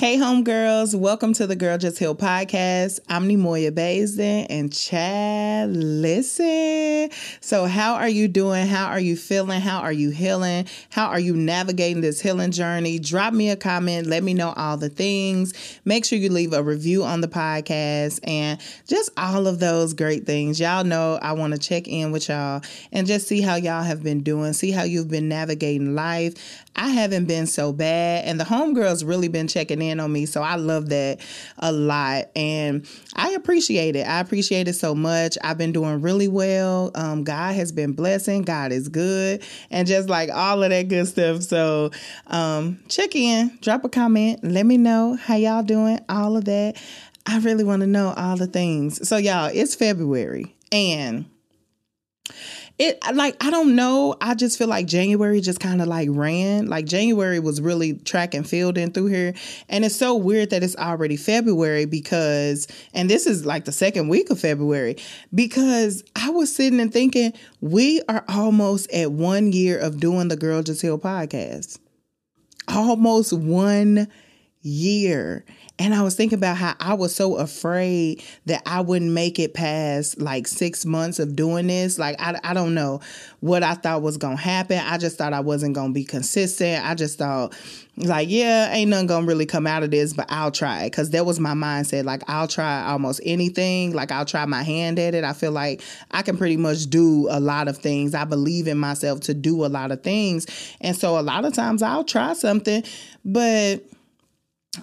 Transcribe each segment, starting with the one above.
Hey, homegirls, welcome to the Girl Just Heal podcast. I'm Nemoya Baisden and Chad. Listen. So, how are you doing? How are you feeling? How are you healing? How are you navigating this healing journey? Drop me a comment. Let me know all the things. Make sure you leave a review on the podcast and just all of those great things. Y'all know I want to check in with y'all and just see how y'all have been doing, see how you've been navigating life. I haven't been so bad, and the homegirls really been checking in on me. So I love that a lot. And I appreciate it. I appreciate it so much. I've been doing really well. Um, God has been blessing. God is good. And just like all of that good stuff. So um, check in, drop a comment, let me know how y'all doing, all of that. I really want to know all the things. So, y'all, it's February and it like I don't know. I just feel like January just kind of like ran. Like January was really track and field in through here. And it's so weird that it's already February because and this is like the second week of February because I was sitting and thinking we are almost at 1 year of doing the Girl Just Heal podcast. Almost 1 year. And I was thinking about how I was so afraid that I wouldn't make it past like six months of doing this. Like, I, I don't know what I thought was going to happen. I just thought I wasn't going to be consistent. I just thought, like, yeah, ain't nothing going to really come out of this, but I'll try it. Cause that was my mindset. Like, I'll try almost anything. Like, I'll try my hand at it. I feel like I can pretty much do a lot of things. I believe in myself to do a lot of things. And so a lot of times I'll try something, but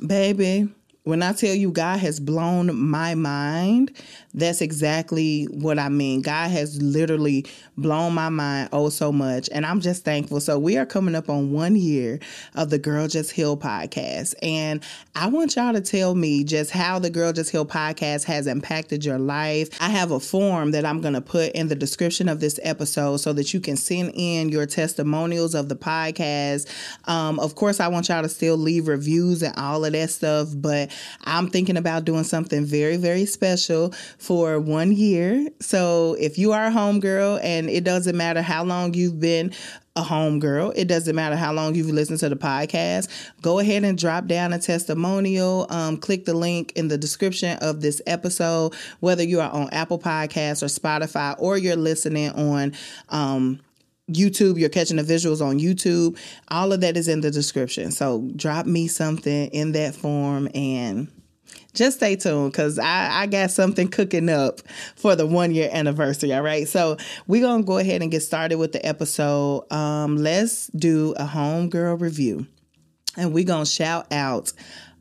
baby, when I tell you God has blown my mind, that's exactly what I mean. God has literally blown my mind oh so much. And I'm just thankful. So we are coming up on one year of the Girl Just Heal podcast. And I want y'all to tell me just how the Girl Just Heal podcast has impacted your life. I have a form that I'm going to put in the description of this episode so that you can send in your testimonials of the podcast. Um, of course, I want y'all to still leave reviews and all of that stuff, but I'm thinking about doing something very, very special for one year. So if you are a homegirl and it doesn't matter how long you've been a homegirl, it doesn't matter how long you've listened to the podcast, go ahead and drop down a testimonial. Um, click the link in the description of this episode, whether you are on Apple Podcasts or Spotify or you're listening on. Um, YouTube, you're catching the visuals on YouTube. All of that is in the description. So drop me something in that form and just stay tuned because I, I got something cooking up for the one year anniversary. All right. So we're going to go ahead and get started with the episode. Um, let's do a homegirl review. And we're going to shout out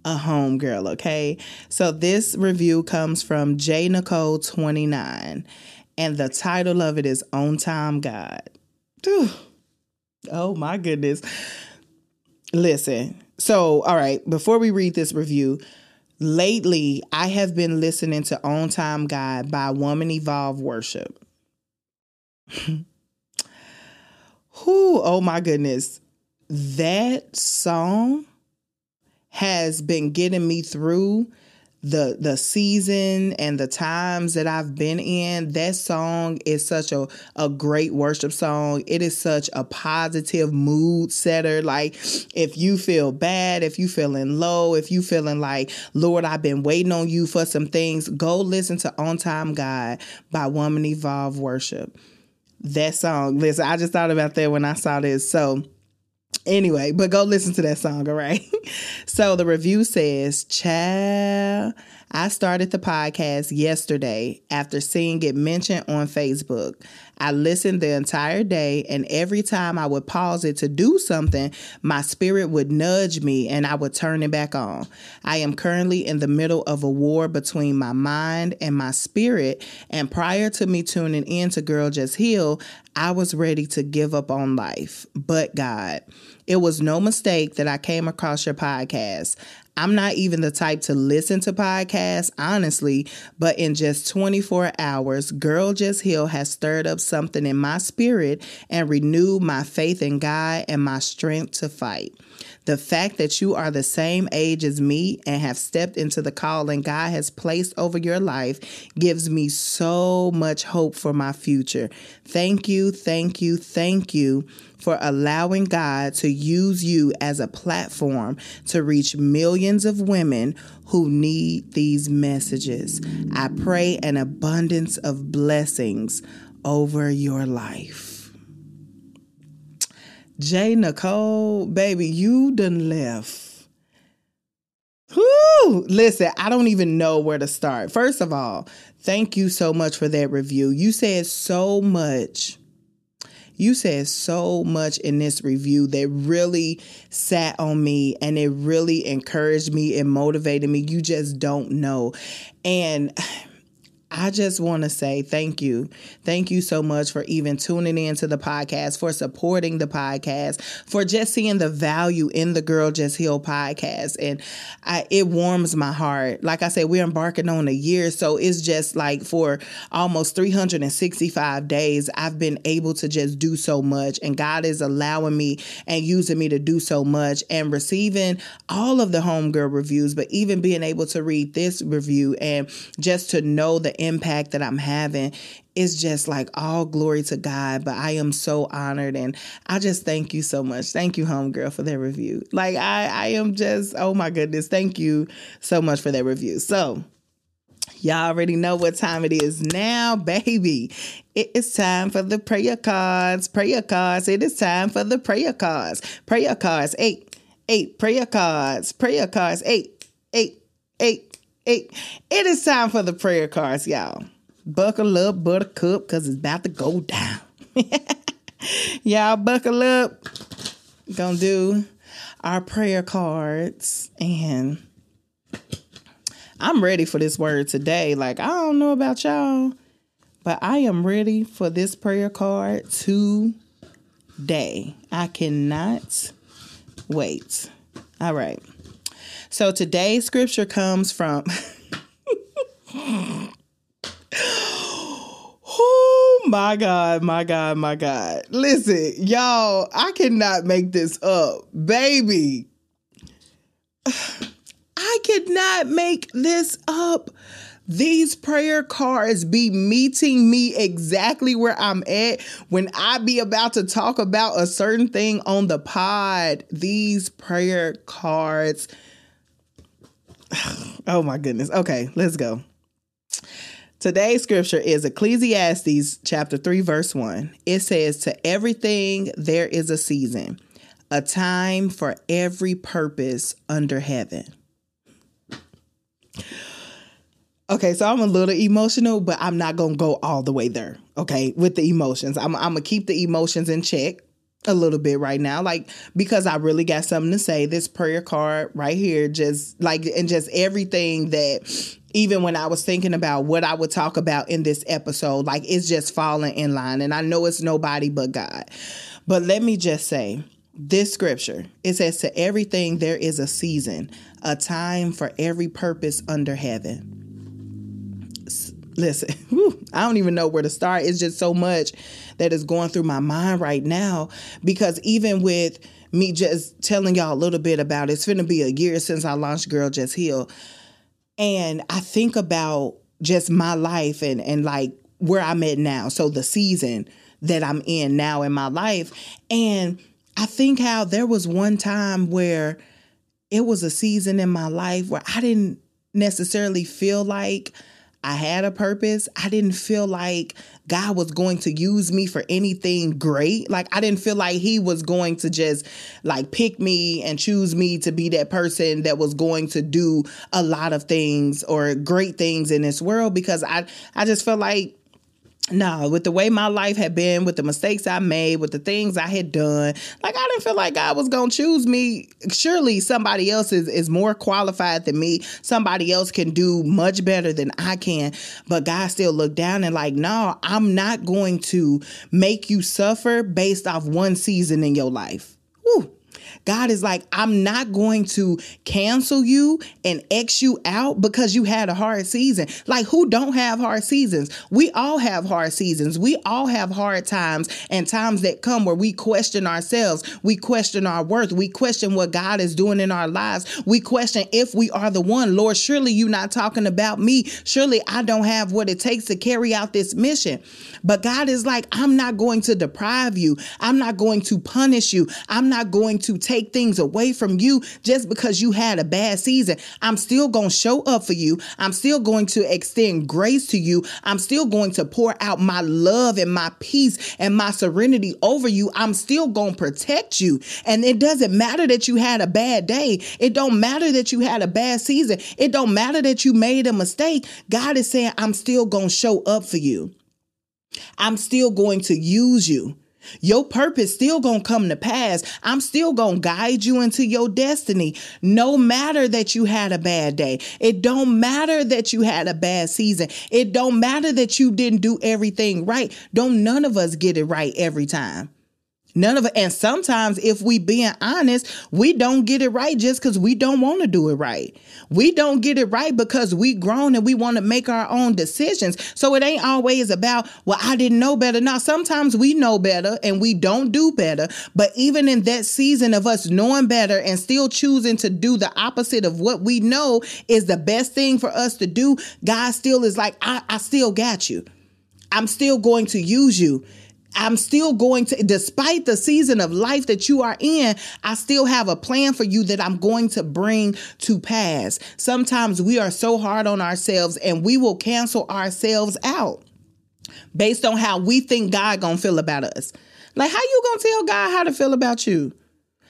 a homegirl. Okay. So this review comes from J Nicole 29. And the title of it is On Time God. Whew. Oh my goodness. Listen. So, all right, before we read this review, Lately, I have been listening to On Time God by Woman Evolve Worship. Who, oh my goodness. That song has been getting me through the the season and the times that I've been in, that song is such a, a great worship song. It is such a positive mood setter. Like if you feel bad, if you feeling low, if you feeling like, Lord, I've been waiting on you for some things, go listen to On Time God by Woman Evolve Worship. That song, listen, I just thought about that when I saw this. So Anyway, but go listen to that song, all right? so the review says, Child, I started the podcast yesterday after seeing it mentioned on Facebook. I listened the entire day, and every time I would pause it to do something, my spirit would nudge me and I would turn it back on. I am currently in the middle of a war between my mind and my spirit, and prior to me tuning in to Girl Just Heal, I was ready to give up on life. But God, it was no mistake that I came across your podcast. I'm not even the type to listen to podcasts, honestly, but in just 24 hours, Girl Just Heal has stirred up something in my spirit and renewed my faith in God and my strength to fight. The fact that you are the same age as me and have stepped into the calling God has placed over your life gives me so much hope for my future. Thank you, thank you, thank you for allowing God to use you as a platform to reach millions of women who need these messages. I pray an abundance of blessings over your life. J. Nicole, baby, you done left. Whoo! Listen, I don't even know where to start. First of all, thank you so much for that review. You said so much. You said so much in this review that really sat on me and it really encouraged me and motivated me. You just don't know. And I just want to say thank you. Thank you so much for even tuning into the podcast, for supporting the podcast, for just seeing the value in the Girl Just Heal podcast. And I, it warms my heart. Like I said, we're embarking on a year. So it's just like for almost 365 days, I've been able to just do so much. And God is allowing me and using me to do so much and receiving all of the homegirl reviews, but even being able to read this review and just to know the impact that I'm having is just like all glory to God. But I am so honored and I just thank you so much. Thank you, homegirl, for that review. Like I, I am just, oh my goodness, thank you so much for that review. So Y'all already know what time it is now, baby. It is time for the prayer cards. Prayer cards. It is time for the prayer cards. Prayer cards. Eight. Eight. Prayer cards. Prayer cards. Eight. Eight. Eight it, it is time for the prayer cards, y'all. Buckle up, buttercup, because it's about to go down. y'all, buckle up. Gonna do our prayer cards. And I'm ready for this word today. Like, I don't know about y'all, but I am ready for this prayer card today. I cannot wait. All right. So today's scripture comes from. oh my God, my God, my God. Listen, y'all, I cannot make this up. Baby. I cannot make this up. These prayer cards be meeting me exactly where I'm at when I be about to talk about a certain thing on the pod. These prayer cards oh my goodness. Okay, let's go. Today's scripture is Ecclesiastes chapter 3 verse 1. It says to everything there is a season, a time for every purpose under heaven. Okay, so I'm a little emotional, but I'm not going to go all the way there, okay, with the emotions. I'm, I'm going to keep the emotions in check a little bit right now like because i really got something to say this prayer card right here just like and just everything that even when i was thinking about what i would talk about in this episode like it's just falling in line and i know it's nobody but god. But let me just say this scripture it says to everything there is a season a time for every purpose under heaven. Listen whew, i don't even know where to start. It's just so much that is going through my mind right now because even with me just telling y'all a little bit about it. It's gonna be a year since I launched Girl Just Heal. And I think about just my life and and like where I'm at now. So the season that I'm in now in my life. And I think how there was one time where it was a season in my life where I didn't necessarily feel like I had a purpose. I didn't feel like God was going to use me for anything great. Like I didn't feel like he was going to just like pick me and choose me to be that person that was going to do a lot of things or great things in this world because I I just felt like no, with the way my life had been, with the mistakes I made, with the things I had done, like I didn't feel like God was gonna choose me. Surely somebody else is, is more qualified than me. Somebody else can do much better than I can. But God still looked down and like, no, I'm not going to make you suffer based off one season in your life. God is like, I'm not going to cancel you and X you out because you had a hard season. Like, who don't have hard seasons? We all have hard seasons. We all have hard times and times that come where we question ourselves. We question our worth. We question what God is doing in our lives. We question if we are the one. Lord, surely you're not talking about me. Surely I don't have what it takes to carry out this mission. But God is like, I'm not going to deprive you. I'm not going to punish you. I'm not going to take things away from you just because you had a bad season. I'm still going to show up for you. I'm still going to extend grace to you. I'm still going to pour out my love and my peace and my serenity over you. I'm still going to protect you. And it doesn't matter that you had a bad day. It don't matter that you had a bad season. It don't matter that you made a mistake. God is saying, I'm still going to show up for you. I'm still going to use you. Your purpose still going to come to pass. I'm still going to guide you into your destiny. No matter that you had a bad day. It don't matter that you had a bad season. It don't matter that you didn't do everything right. Don't none of us get it right every time. None of it. And sometimes, if we being honest, we don't get it right just because we don't want to do it right. We don't get it right because we grown and we want to make our own decisions. So it ain't always about, well, I didn't know better. Now, sometimes we know better and we don't do better. But even in that season of us knowing better and still choosing to do the opposite of what we know is the best thing for us to do, God still is like, I, I still got you. I'm still going to use you. I'm still going to, despite the season of life that you are in, I still have a plan for you that I'm going to bring to pass. Sometimes we are so hard on ourselves and we will cancel ourselves out based on how we think God gonna feel about us. Like, how you gonna tell God how to feel about you?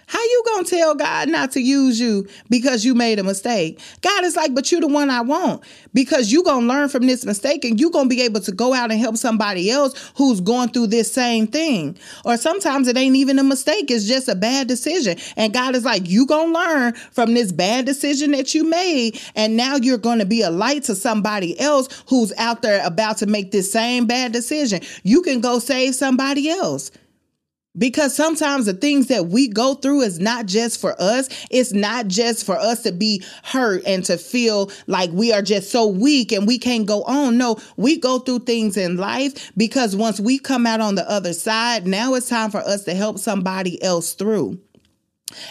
How you gonna tell God not to use you because you made a mistake? God is like, but you the one I want because you gonna learn from this mistake and you gonna be able to go out and help somebody else who's going through this same thing. Or sometimes it ain't even a mistake; it's just a bad decision. And God is like, you gonna learn from this bad decision that you made, and now you're gonna be a light to somebody else who's out there about to make this same bad decision. You can go save somebody else. Because sometimes the things that we go through is not just for us. It's not just for us to be hurt and to feel like we are just so weak and we can't go on. No, we go through things in life because once we come out on the other side, now it's time for us to help somebody else through.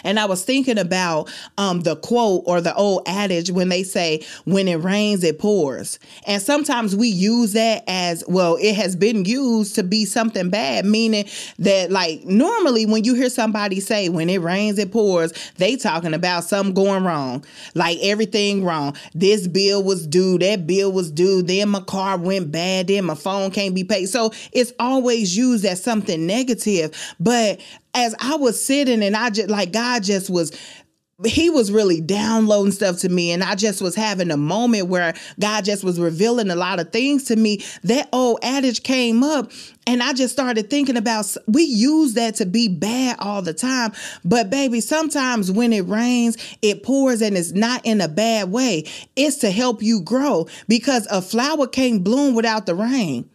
And I was thinking about um, the quote or the old adage when they say, when it rains, it pours. And sometimes we use that as, well, it has been used to be something bad, meaning that, like, normally when you hear somebody say, when it rains, it pours, they talking about something going wrong, like everything wrong. This bill was due, that bill was due, then my car went bad, then my phone can't be paid. So it's always used as something negative. But as I was sitting and I just like God just was he was really downloading stuff to me and I just was having a moment where God just was revealing a lot of things to me. That old adage came up and I just started thinking about we use that to be bad all the time. But baby, sometimes when it rains, it pours and it's not in a bad way. It's to help you grow because a flower can't bloom without the rain.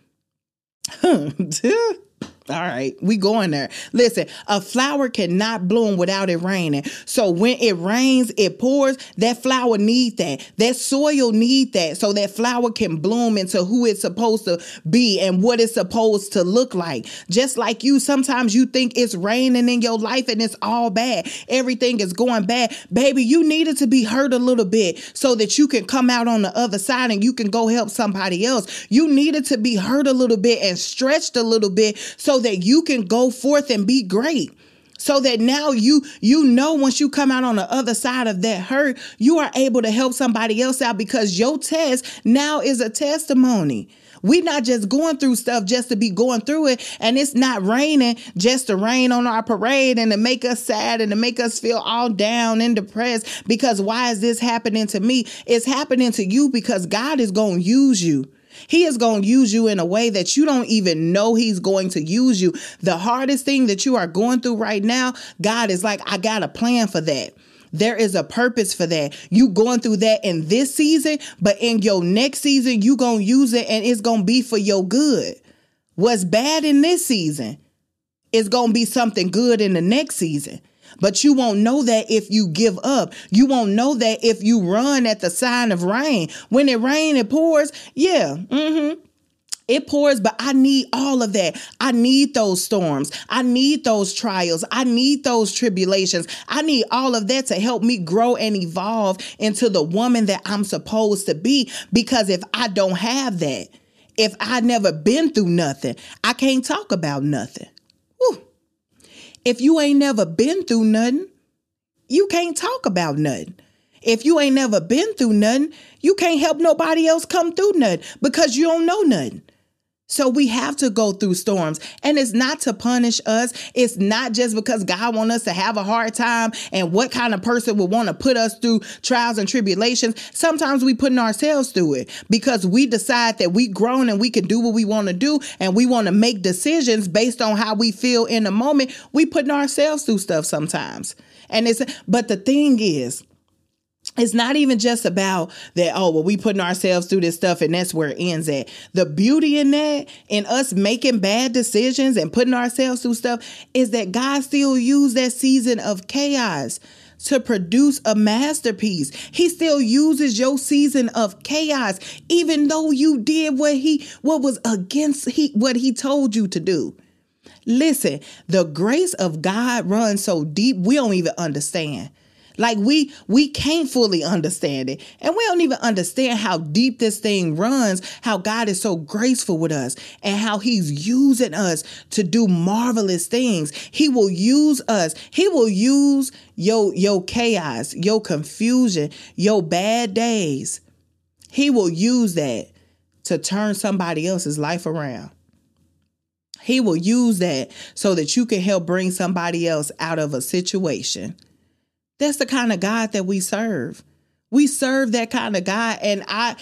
All right, we going there. Listen, a flower cannot bloom without it raining. So when it rains, it pours. That flower need that. That soil need that so that flower can bloom into who it's supposed to be and what it's supposed to look like. Just like you, sometimes you think it's raining in your life and it's all bad. Everything is going bad. Baby, you needed to be hurt a little bit so that you can come out on the other side and you can go help somebody else. You needed to be hurt a little bit and stretched a little bit so that you can go forth and be great so that now you you know once you come out on the other side of that hurt you are able to help somebody else out because your test now is a testimony we're not just going through stuff just to be going through it. And it's not raining just to rain on our parade and to make us sad and to make us feel all down and depressed because why is this happening to me? It's happening to you because God is going to use you. He is going to use you in a way that you don't even know He's going to use you. The hardest thing that you are going through right now, God is like, I got a plan for that. There is a purpose for that. You going through that in this season, but in your next season, you going to use it and it's going to be for your good. What's bad in this season is going to be something good in the next season. But you won't know that if you give up. You won't know that if you run at the sign of rain. When it rains, it pours. Yeah. Mm-hmm. It pours, but I need all of that. I need those storms. I need those trials. I need those tribulations. I need all of that to help me grow and evolve into the woman that I'm supposed to be. Because if I don't have that, if I never been through nothing, I can't talk about nothing. If you ain't never been through nothing, you can't talk about nothing. If you ain't never been through nothing, you can't help nobody else come through nothing because you don't know nothing. So we have to go through storms and it's not to punish us. It's not just because God wants us to have a hard time and what kind of person would want to put us through trials and tribulations. Sometimes we putting ourselves through it because we decide that we grown and we can do what we want to do and we want to make decisions based on how we feel in the moment. We putting ourselves through stuff sometimes. And it's but the thing is it's not even just about that, oh, well, we putting ourselves through this stuff and that's where it ends at. The beauty in that, in us making bad decisions and putting ourselves through stuff, is that God still used that season of chaos to produce a masterpiece. He still uses your season of chaos, even though you did what he what was against he what he told you to do. Listen, the grace of God runs so deep we don't even understand. Like we we can't fully understand it. And we don't even understand how deep this thing runs, how God is so graceful with us and how he's using us to do marvelous things. He will use us. He will use your your chaos, your confusion, your bad days. He will use that to turn somebody else's life around. He will use that so that you can help bring somebody else out of a situation. That's the kind of God that we serve. We serve that kind of God. And I,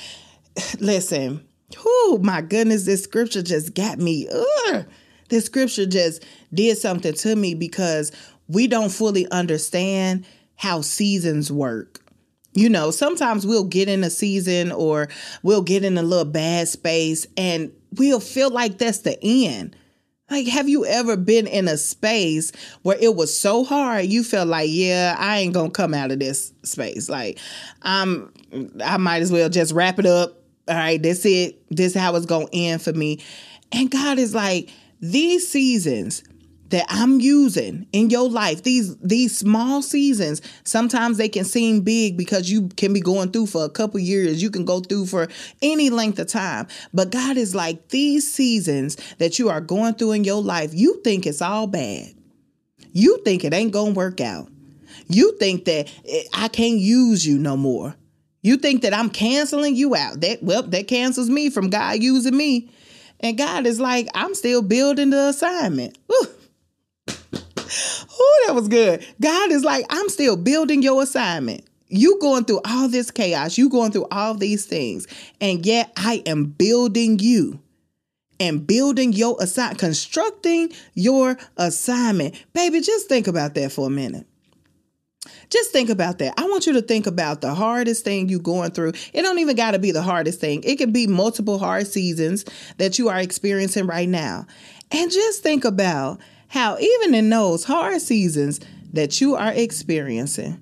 listen, oh my goodness, this scripture just got me. Ugh. This scripture just did something to me because we don't fully understand how seasons work. You know, sometimes we'll get in a season or we'll get in a little bad space and we'll feel like that's the end. Like, have you ever been in a space where it was so hard you felt like, yeah, I ain't gonna come out of this space. Like, I'm, I might as well just wrap it up. All right, that's it. This is how it's gonna end for me. And God is like, these seasons that I'm using in your life, these these small seasons, sometimes they can seem big because you can be going through for a couple years. You can go through for any length of time. But God is like these seasons that you are going through in your life, you think it's all bad. You think it ain't going to work out. You think that eh, I can't use you no more. You think that I'm canceling you out. That well, that cancels me from God using me. And God is like, I'm still building the assignment. Ooh. Oh, that was good. God is like, I'm still building your assignment. You going through all this chaos, you going through all these things, and yet I am building you and building your assignment, constructing your assignment. Baby, just think about that for a minute. Just think about that. I want you to think about the hardest thing you're going through. It don't even got to be the hardest thing. It can be multiple hard seasons that you are experiencing right now. And just think about how, even in those hard seasons that you are experiencing,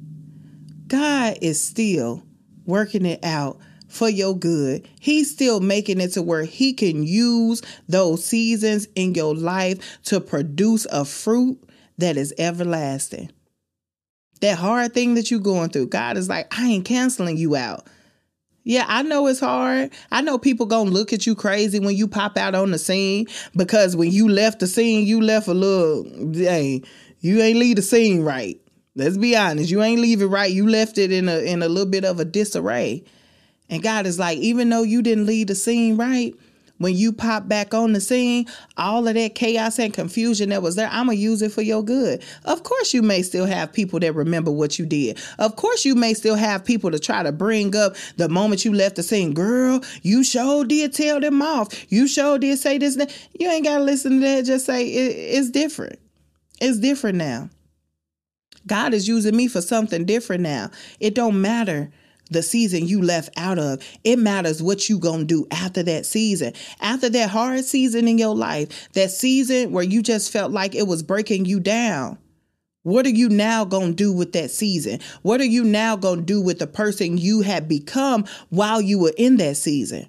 God is still working it out for your good. He's still making it to where He can use those seasons in your life to produce a fruit that is everlasting. That hard thing that you're going through, God is like, I ain't canceling you out. Yeah, I know it's hard. I know people gonna look at you crazy when you pop out on the scene because when you left the scene, you left a little, hey, you ain't leave the scene right. Let's be honest, you ain't leave it right. You left it in a in a little bit of a disarray. And God is like, even though you didn't leave the scene right, when you pop back on the scene, all of that chaos and confusion that was there, I'm going to use it for your good. Of course, you may still have people that remember what you did. Of course, you may still have people to try to bring up the moment you left the scene. Girl, you sure did tell them off. You sure did say this. You ain't got to listen to that. Just say it, it's different. It's different now. God is using me for something different now. It don't matter the season you left out of. It matters what you going to do after that season. After that hard season in your life, that season where you just felt like it was breaking you down. What are you now going to do with that season? What are you now going to do with the person you had become while you were in that season?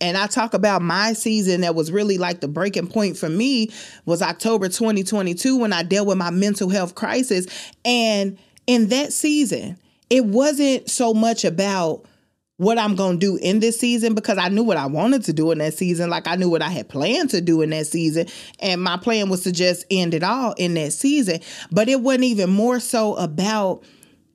And I talk about my season that was really like the breaking point for me was October 2022 when I dealt with my mental health crisis. And in that season, it wasn't so much about what I'm going to do in this season because I knew what I wanted to do in that season. Like I knew what I had planned to do in that season. And my plan was to just end it all in that season. But it wasn't even more so about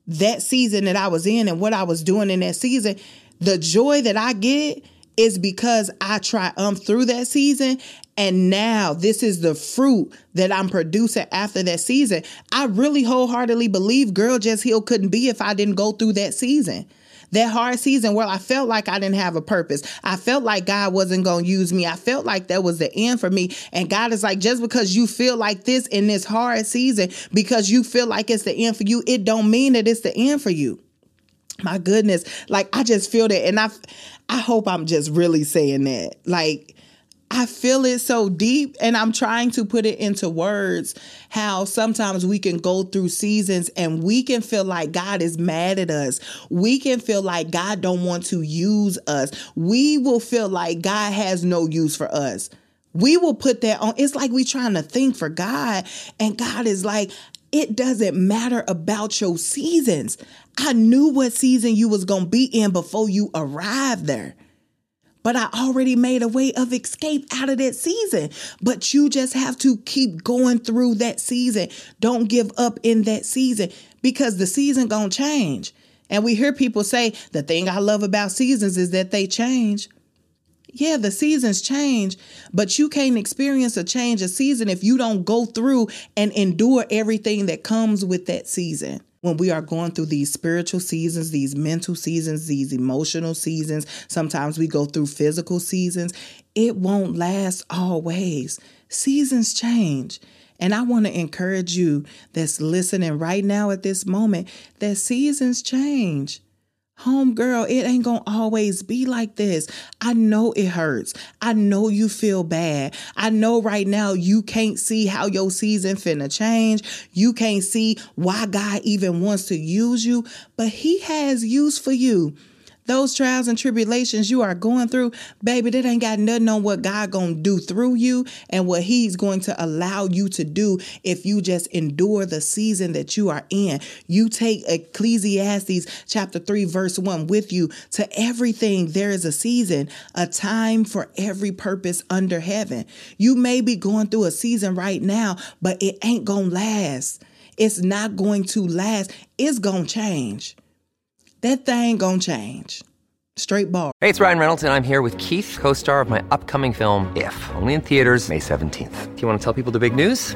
that season that I was in and what I was doing in that season. The joy that I get is because I triumphed through that season. And now this is the fruit that I'm producing after that season. I really wholeheartedly believe Girl Just Heal couldn't be if I didn't go through that season that hard season where I felt like I didn't have a purpose. I felt like God wasn't going to use me. I felt like that was the end for me. And God is like, just because you feel like this in this hard season, because you feel like it's the end for you, it don't mean that it's the end for you. My goodness, like I just feel that, and I, I hope I'm just really saying that. Like, I feel it so deep and I'm trying to put it into words how sometimes we can go through seasons and we can feel like God is mad at us. We can feel like God don't want to use us. We will feel like God has no use for us. We will put that on. It's like we trying to think for God and God is like, it doesn't matter about your seasons. I knew what season you was going to be in before you arrived there. But I already made a way of escape out of that season. But you just have to keep going through that season. Don't give up in that season because the season going to change. And we hear people say the thing I love about seasons is that they change. Yeah, the seasons change, but you can't experience a change of season if you don't go through and endure everything that comes with that season. When we are going through these spiritual seasons, these mental seasons, these emotional seasons, sometimes we go through physical seasons, it won't last always. Seasons change. And I want to encourage you that's listening right now at this moment that seasons change. Home girl, it ain't gonna always be like this. I know it hurts. I know you feel bad. I know right now you can't see how your season finna change. You can't see why God even wants to use you, but He has use for you those trials and tribulations you are going through, baby, that ain't got nothing on what God gonna do through you and what He's going to allow you to do if you just endure the season that you are in. You take Ecclesiastes chapter 3, verse 1 with you to everything. There is a season, a time for every purpose under heaven. You may be going through a season right now, but it ain't gonna last. It's not going to last. It's gonna change that thing gonna change. Straight bar. Hey, it's Ryan Reynolds, and I'm here with Keith, co star of my upcoming film, If, only in theaters, May 17th. Do you wanna tell people the big news?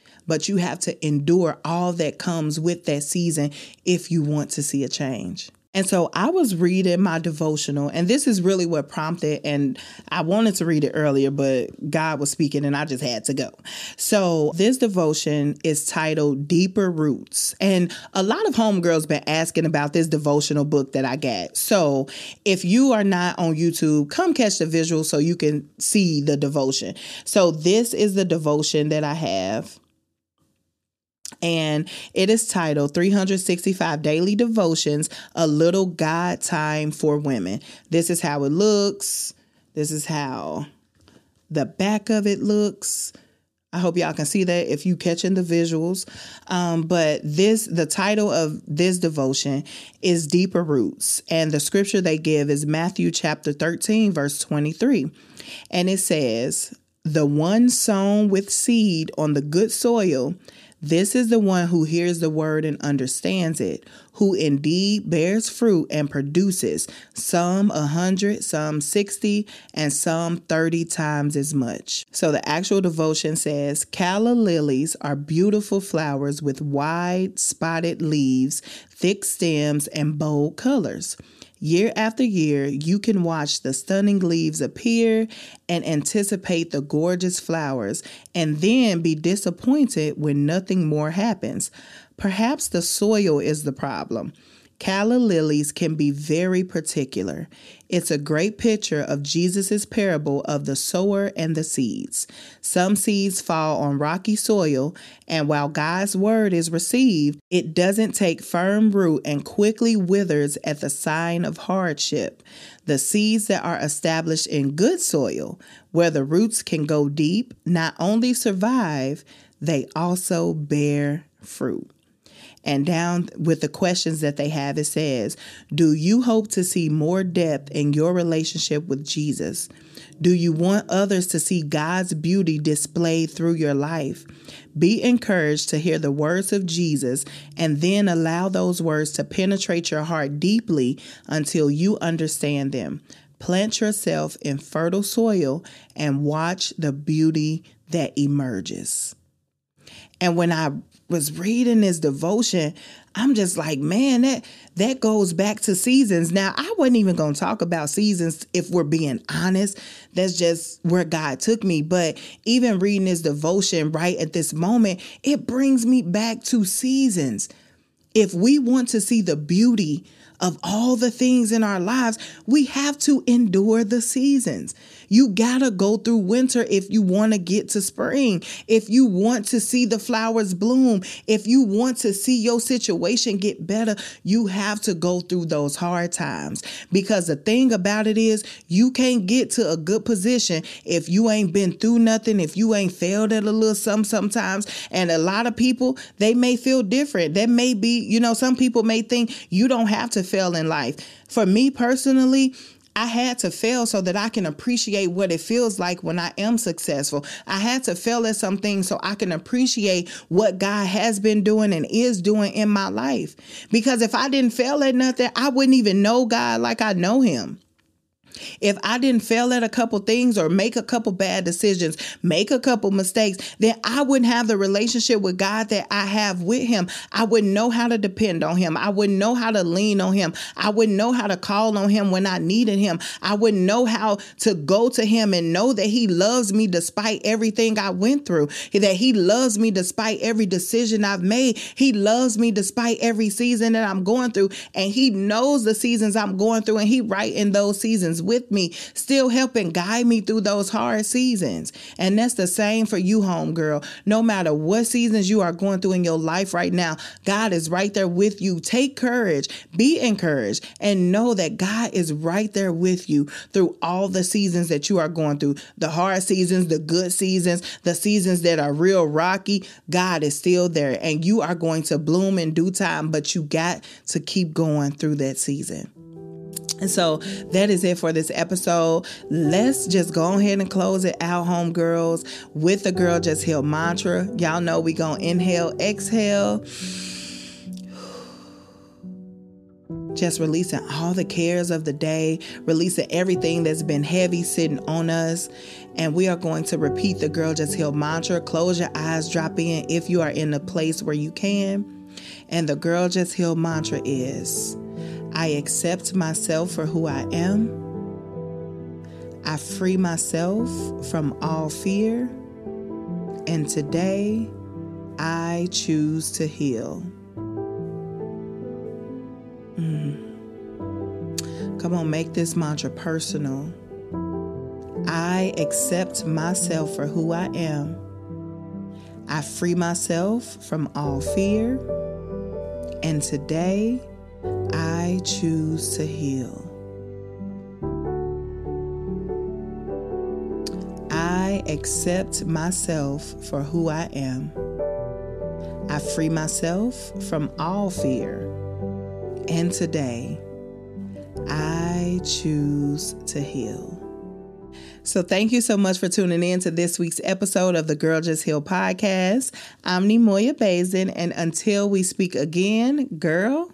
But you have to endure all that comes with that season if you want to see a change. And so I was reading my devotional, and this is really what prompted. And I wanted to read it earlier, but God was speaking, and I just had to go. So this devotion is titled Deeper Roots. And a lot of homegirls been asking about this devotional book that I got. So if you are not on YouTube, come catch the visual so you can see the devotion. So this is the devotion that I have and it is titled 365 Daily Devotions A Little God Time for Women. This is how it looks. This is how the back of it looks. I hope y'all can see that if you catching the visuals. Um, but this, the title of this devotion is Deeper Roots. And the scripture they give is Matthew chapter 13, verse 23. And it says, The one sown with seed on the good soil this is the one who hears the word and understands it, who indeed bears fruit and produces some a hundred, some 60, and some 30 times as much. So the actual devotion says Calla lilies are beautiful flowers with wide, spotted leaves, thick stems, and bold colors. Year after year, you can watch the stunning leaves appear and anticipate the gorgeous flowers, and then be disappointed when nothing more happens. Perhaps the soil is the problem. Calla lilies can be very particular. It's a great picture of Jesus' parable of the sower and the seeds. Some seeds fall on rocky soil, and while God's word is received, it doesn't take firm root and quickly withers at the sign of hardship. The seeds that are established in good soil, where the roots can go deep, not only survive, they also bear fruit. And down with the questions that they have, it says, Do you hope to see more depth in your relationship with Jesus? Do you want others to see God's beauty displayed through your life? Be encouraged to hear the words of Jesus and then allow those words to penetrate your heart deeply until you understand them. Plant yourself in fertile soil and watch the beauty that emerges. And when I was reading this devotion, I'm just like, man, that that goes back to seasons. Now, I wasn't even going to talk about seasons if we're being honest. That's just where God took me. But even reading this devotion right at this moment, it brings me back to seasons. If we want to see the beauty of all the things in our lives, we have to endure the seasons. You gotta go through winter if you wanna get to spring, if you want to see the flowers bloom, if you want to see your situation get better, you have to go through those hard times. Because the thing about it is, you can't get to a good position if you ain't been through nothing, if you ain't failed at a little some sometimes. And a lot of people, they may feel different. That may be, you know, some people may think you don't have to fail in life. For me personally, I had to fail so that I can appreciate what it feels like when I am successful. I had to fail at some things so I can appreciate what God has been doing and is doing in my life. Because if I didn't fail at nothing, I wouldn't even know God like I know Him. If I didn't fail at a couple things or make a couple bad decisions, make a couple mistakes, then I wouldn't have the relationship with God that I have with Him. I wouldn't know how to depend on Him. I wouldn't know how to lean on Him. I wouldn't know how to call on Him when I needed Him. I wouldn't know how to go to Him and know that He loves me despite everything I went through, that He loves me despite every decision I've made. He loves me despite every season that I'm going through, and He knows the seasons I'm going through, and He right in those seasons with me, still helping guide me through those hard seasons. And that's the same for you, homegirl. No matter what seasons you are going through in your life right now, God is right there with you. Take courage, be encouraged, and know that God is right there with you through all the seasons that you are going through the hard seasons, the good seasons, the seasons that are real rocky. God is still there, and you are going to bloom in due time, but you got to keep going through that season. And so that is it for this episode. Let's just go ahead and close it out, homegirls, with the Girl Just Heal mantra. Y'all know we gonna inhale, exhale. Just releasing all the cares of the day, releasing everything that's been heavy sitting on us. And we are going to repeat the Girl Just Heal mantra. Close your eyes, drop in if you are in a place where you can. And the Girl Just Heal mantra is I accept myself for who I am. I free myself from all fear. And today, I choose to heal. Mm. Come on, make this mantra personal. I accept myself for who I am. I free myself from all fear. And today, I choose to heal. I accept myself for who I am. I free myself from all fear. And today, I choose to heal. So, thank you so much for tuning in to this week's episode of the Girl Just Heal podcast. I'm Nemoya Bazin, and until we speak again, girl,